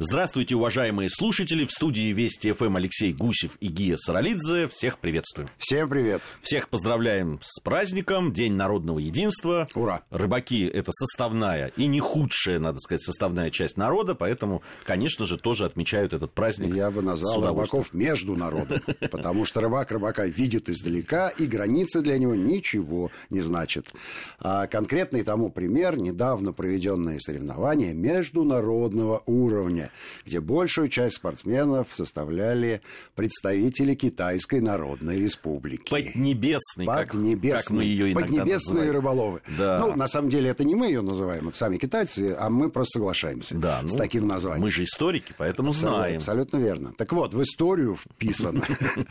Здравствуйте, уважаемые слушатели. В студии Вести ФМ Алексей Гусев и Гия Саралидзе. Всех приветствую. Всем привет. Всех поздравляем с праздником. День народного единства. Ура. Рыбаки – это составная и не худшая, надо сказать, составная часть народа. Поэтому, конечно же, тоже отмечают этот праздник Я бы назвал рыбаков между народом. Потому что рыбак рыбака видит издалека, и границы для него ничего не значат. А конкретный тому пример – недавно проведенные соревнования международного уровня где большую часть спортсменов составляли представители Китайской Народной Республики. Поднебесный, Поднебесный. Как, как мы ее иногда Поднебесные называем. рыболовы. Да. Ну, на самом деле, это не мы ее называем, это сами китайцы, а мы просто соглашаемся Да, с ну, таким названием. Мы же историки, поэтому Абсолютно, знаем. Абсолютно верно. Так вот, в историю вписана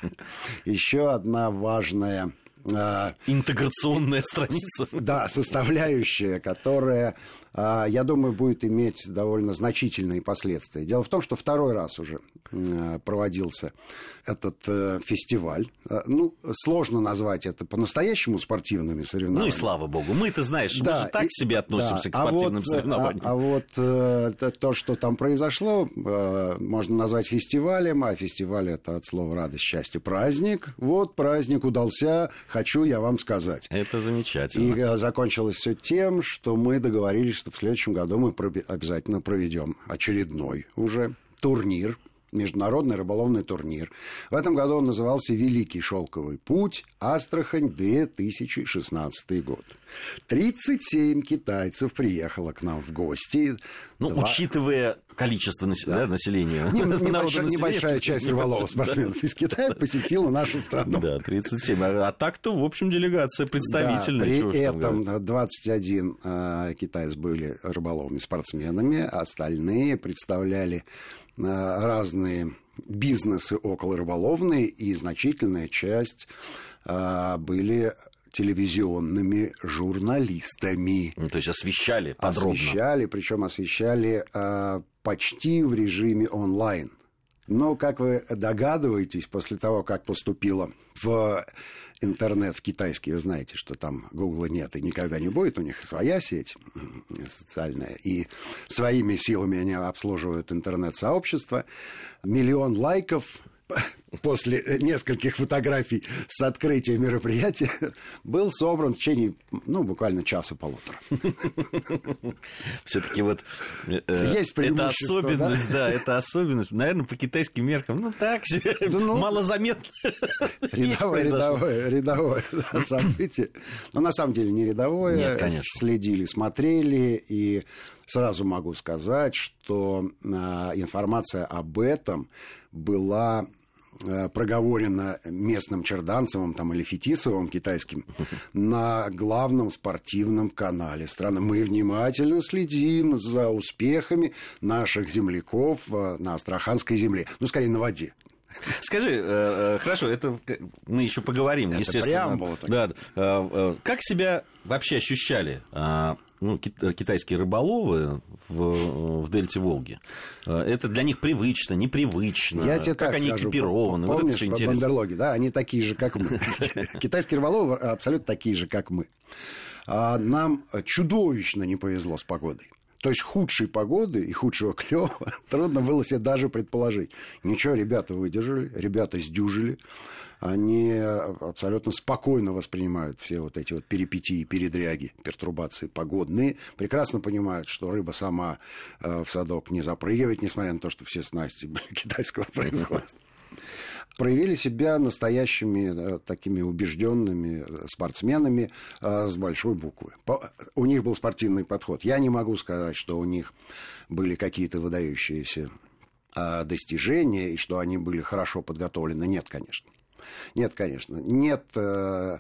еще одна важная а, Интеграционная страница. да, составляющая, которая, я думаю, будет иметь довольно значительные последствия. Дело в том, что второй раз уже м, проводился этот э, фестиваль. А, Ну, сложно назвать это по-настоящему спортивными Ну соревнованиями. и слава богу. Мы-то, знаешь, мы Да, же так и- себе относимся да. к А спортивным вот, э, соревнованиям. А, а вот э, то, что там произошло, э, можно назвать фестивалем, а фестиваль это от слова радость, счастье, праздник. Вот праздник удался, хочу я вам сказать. Это И замечательно. э, закончилось все тем, что мы договорились, что в следующем году мы обязательно проведем очередной уже турнир. Международный рыболовный турнир. В этом году он назывался «Великий шелковый путь. Астрахань, 2016 год». 37 китайцев приехало к нам в гости. Ну, Два- учитывая количество насе- да, населения. Не- небольшая, небольшая часть рыболовов спортсменов из Китая посетила нашу страну. Да, 37. А, а так-то, в общем, делегация представительная. Да, при этом 21 э, китайц были рыболовыми спортсменами, остальные представляли э, разные бизнесы около рыболовной, и значительная часть э, были телевизионными журналистами. Ну, То есть освещали подробно. Освещали, причем освещали э, почти в режиме онлайн. Но, как вы догадываетесь, после того, как поступила в интернет, в китайский, вы знаете, что там Гугла нет и никогда не будет, у них своя сеть социальная, и своими силами они обслуживают интернет-сообщество. Миллион лайков после нескольких фотографий с открытия мероприятия был собран в течение, ну, буквально часа-полутора. Все-таки вот э, Есть это особенность, да? это особенность. Наверное, по китайским меркам, ну так себе, ну, малозаметно. Рядовое, рядовое, рядовое да, событие. Но на самом деле не рядовое. Нет, конечно. Следили, смотрели. И сразу могу сказать, что э, информация об этом была э, проговорена местным Черданцевым там, или Фетисовым китайским на главном спортивном канале страны. Мы внимательно следим за успехами наших земляков э, на Астраханской земле. Ну, скорее, на воде. Скажи, э, хорошо, это мы еще поговорим, Это естественно. преамбула. Да, как себя вообще ощущали а, ну, ки- китайские рыболовы в, в дельте Волги? Э, Это для них привычно, непривычно? Я тебе как так они скажу, экипированы? Вот это Помнишь всё про интересно. бандерлоги, да? Они такие же, как мы. Китайские рыболовы абсолютно такие же, как мы. А нам чудовищно не повезло с погодой. То есть худшей погоды и худшего клёва трудно было себе даже предположить. Ничего, ребята выдержали, ребята сдюжили. Они абсолютно спокойно воспринимают все вот эти вот перипетии, передряги, пертурбации погодные. Прекрасно понимают, что рыба сама э, в садок не запрыгивает, несмотря на то, что все снасти были китайского производства проявили себя настоящими э, такими убежденными э, спортсменами э, с большой буквы. У них был спортивный подход. Я не могу сказать, что у них были какие-то выдающиеся э, достижения и что они были хорошо подготовлены. Нет, конечно. Нет, конечно. Нет э,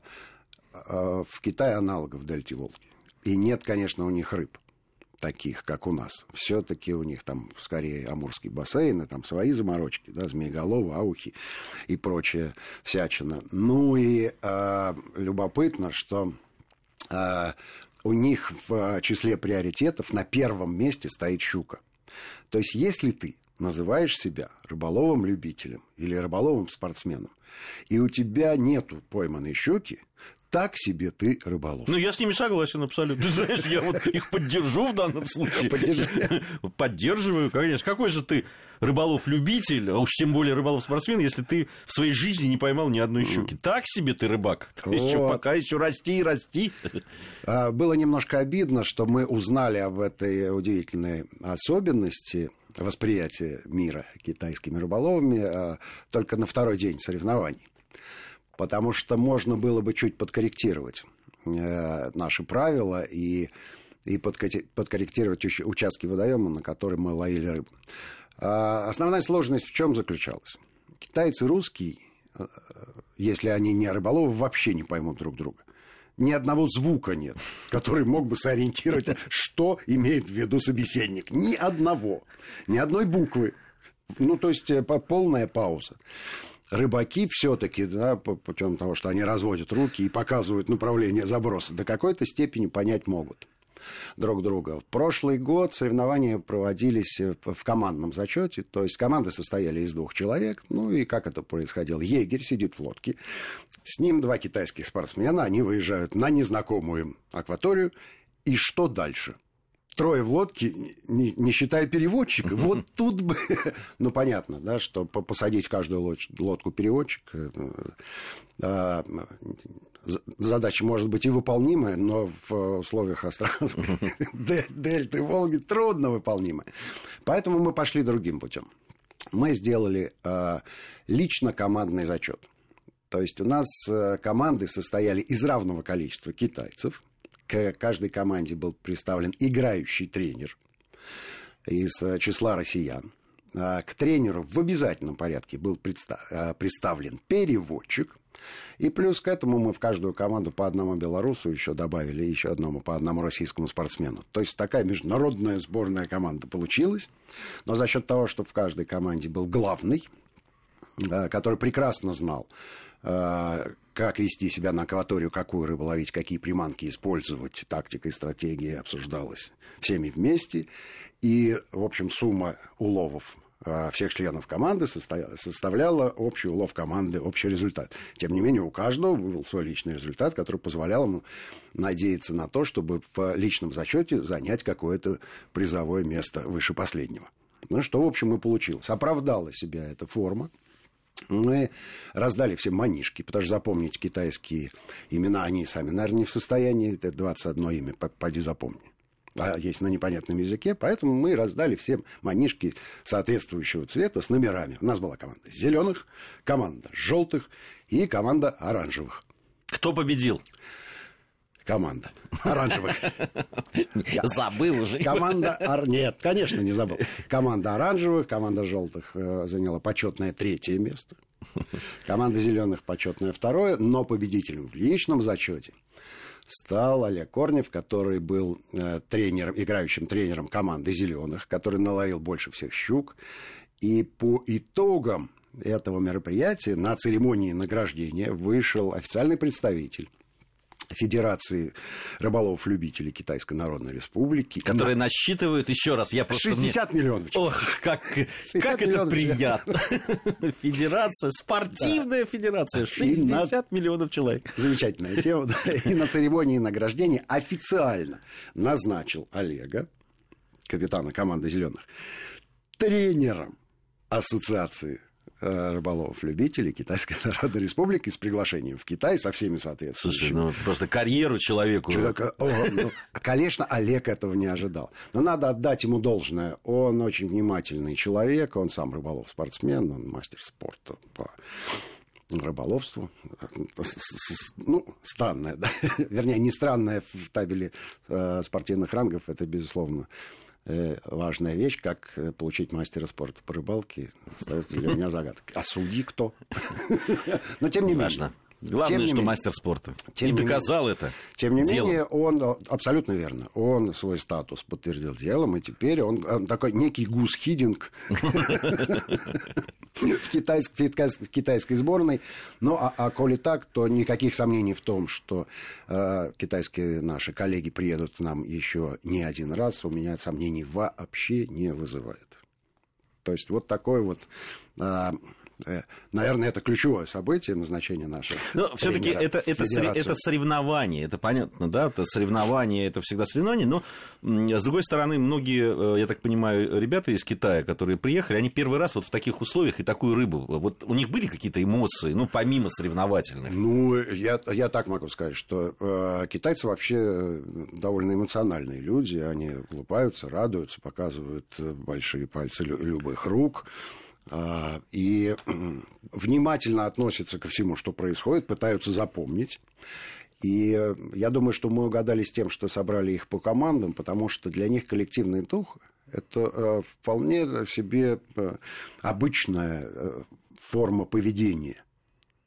э, в Китае аналогов дельте Волги. И нет, конечно, у них рыб таких, как у нас. Все-таки у них там скорее Амурский бассейн, и там свои заморочки, да, змееголовы, аухи и прочее всячина. Ну и э, любопытно, что э, у них в числе приоритетов на первом месте стоит щука. То есть, если ты называешь себя рыболовым-любителем или рыболовым спортсменом, и у тебя нету пойманной щуки, так себе ты рыболов. Ну, я с ними согласен абсолютно. Ты знаешь, я вот их поддержу в данном случае. Поддержи. Поддерживаю, конечно. Какой же ты рыболов-любитель, а уж тем более рыболов-спортсмен, если ты в своей жизни не поймал ни одной щуки. Так себе ты рыбак. Еще Вот. пока еще расти и расти. А, Было немножко обидно, что мы узнали об этой удивительной особенности восприятия мира китайскими рыболовами а, только на второй день соревнований. Потому что можно было бы чуть подкорректировать э, наши правила и, и подкорректировать уч- участки водоема, на которые мы ловили рыбу. А, Основная сложность в чем заключалась? Китайцы и русские, э, если они не рыболовы, вообще не поймут друг друга. Ни одного звука нет, который мог бы сориентировать, что имеет в виду собеседник. Ни одного. Ни одной буквы. Ну, то есть, э, по- полная пауза. Рыбаки все-таки, да, путем того, что они разводят руки и показывают направление заброса, до какой-то степени понять могут друг друга. В прошлый год соревнования проводились э, в командном зачете, то есть команды состояли из двух человек, ну и как это происходило? Егерь сидит в лодке, с ним два китайских спортсмена, они выезжают на незнакомую им акваторию, и что дальше? Трое в лодке, не, не считая переводчика. Вот тут бы... Ну, понятно, да, что по- посадить в каждую лодку переводчик... э, э, Задача может быть и выполнимая, но в условиях Островской дель- дельты Волги трудно выполнимая. Поэтому мы пошли другим путем. Мы сделали э, лично командный зачет. То есть у нас э, команды состояли из равного количества китайцев. К каждой команде был представлен играющий тренер из э, числа россиян. А К тренеру в обязательном порядке был э, представлен переводчик. И плюс к этому мы в каждую команду по одному белорусу еще добавили, еще одному по одному российскому спортсмену. То есть такая международная сборная команда получилась. Но за счет того, что в каждой команде был главный, э, который прекрасно знал, как вести себя на акваторию, какую рыбу ловить, какие приманки использовать, тактика и стратегия обсуждалась всеми вместе. И, в общем, сумма уловов всех членов команды составляла общий улов команды, общий результат. Тем не менее, у каждого был свой личный результат, который позволял ему надеяться на то, чтобы в личном зачете занять какое-то призовое место выше последнего. Ну, что, в общем, и получилось. Оправдала себя эта форма. Мы раздали всем манишки, потому что запомнить китайские имена они сами, наверное, не в состоянии. Это 21 имя, по- поди запомни. А есть на непонятном языке, поэтому мы раздали всем манишки соответствующего цвета с номерами. У нас была команда зеленых, команда желтых и команда оранжевых. Кто победил? Команда оранжевых. Забыл уже. Команда... ор- Нет, конечно, не забыл. Команда оранжевых, команда желтых э, заняла почетное третье место. Команда зеленых почетное второе, но победителем в личном зачете стал Олег Корнев, который был э, тренером, играющим тренером команды зеленых, который наловил больше всех щук. И по итогам этого мероприятия на церемонии награждения вышел официальный представитель Федерации рыболовов-любителей Китайской Народной Республики. Которые насчитывают, еще раз, я просто... мне- 60 миллионов. Ох, как, 60 как это приятно. Федерация, спортивная федерация, 60 миллионов человек. Замечательная тема. да. И на церемонии награждения официально назначил Олега, капитана команды «Зеленых», тренером Ассоциации рыболовов-любителей Китайской Народной Республики с приглашением в Китай со всеми Слушай, соответствующими ну просто карьеру человеку. Чудака. О, ну, конечно, Олег этого не ожидал. Но надо отдать ему должное. Он очень внимательный человек. Он сам рыболов-спортсмен, он мастер спорта по рыболовству. Ну, странное, да. Вернее, не странное в табеле э, спортивных рангов. Это, безусловно, э, важная вещь, как э, получить мастера спорта по рыбалке, остается для меня загадкой. А судьи кто? Но тем не менее. Главное, Тем что менее. мастер спорта. Тем И не доказал это. Тем не делом. менее, он э, абсолютно верно. Он свой статус подтвердил делом, и теперь он, он такой некий Гус Хидинг в китайской, сборной. Ну, а, а коли так, то никаких сомнений в том, что э, китайские наши коллеги приедут к нам еще не один раз, у меня сомнений вообще не вызывает. То есть вот такой вот э, Э, наверное, это ключевое событие назначения нашего. Но все-таки это, это, это соревнование, это понятно, да, это соревнование, это всегда соревнование, но с другой стороны, многие, э, я так понимаю, ребята из Китая, которые приехали, они первый раз вот в таких условиях и такую рыбу, вот у них были какие-то эмоции, ну, помимо соревновательных? Ну, я, я так могу сказать, что э, китайцы вообще довольно эмоциональные люди, они улыбаются, радуются, показывают большие пальцы любых рук, и внимательно относятся ко всему, что происходит, пытаются запомнить. И э, я думаю, что мы угадали с тем, что собрали их по командам, потому что для них коллективный дух – это э, вполне себе э, обычная форма поведения.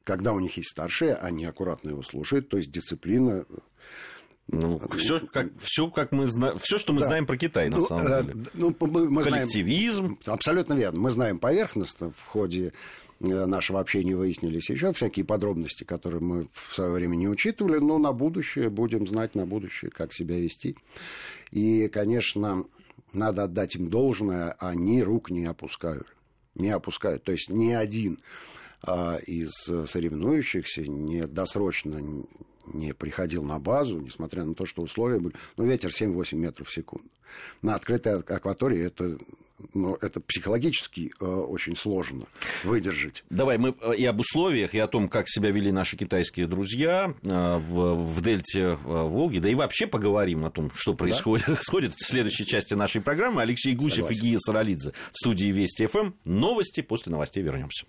Когда у них есть старшие, они аккуратно его слушают, то есть дисциплина ну, все, как, все, как мы знаем, все, что мы да. знаем про Китай, на ну, самом э, деле. Ну, мы, мы Коллективизм. Знаем, абсолютно верно. Мы знаем поверхностно в ходе э, нашего общения выяснились еще всякие подробности, которые мы в свое время не учитывали, но на будущее будем знать на будущее, как себя вести. И, конечно, надо отдать им должное, они рук не опускают. Не опускают. То есть ни один а, из соревнующихся не досрочно не приходил на базу, несмотря на то, что условия были, ну, ветер 7-8 метров в секунду. На открытой акватории это но это психологически э, очень сложно выдержать. Давай мы э, и об условиях, и о том, как себя вели наши китайские друзья э, в, в дельте э, Волги, да и вообще поговорим о том, что происходит да? в следующей части нашей программы. Алексей Гусев Согласен. и Гия Саралидзе в студии Вести ФМ. Новости, после новостей вернемся.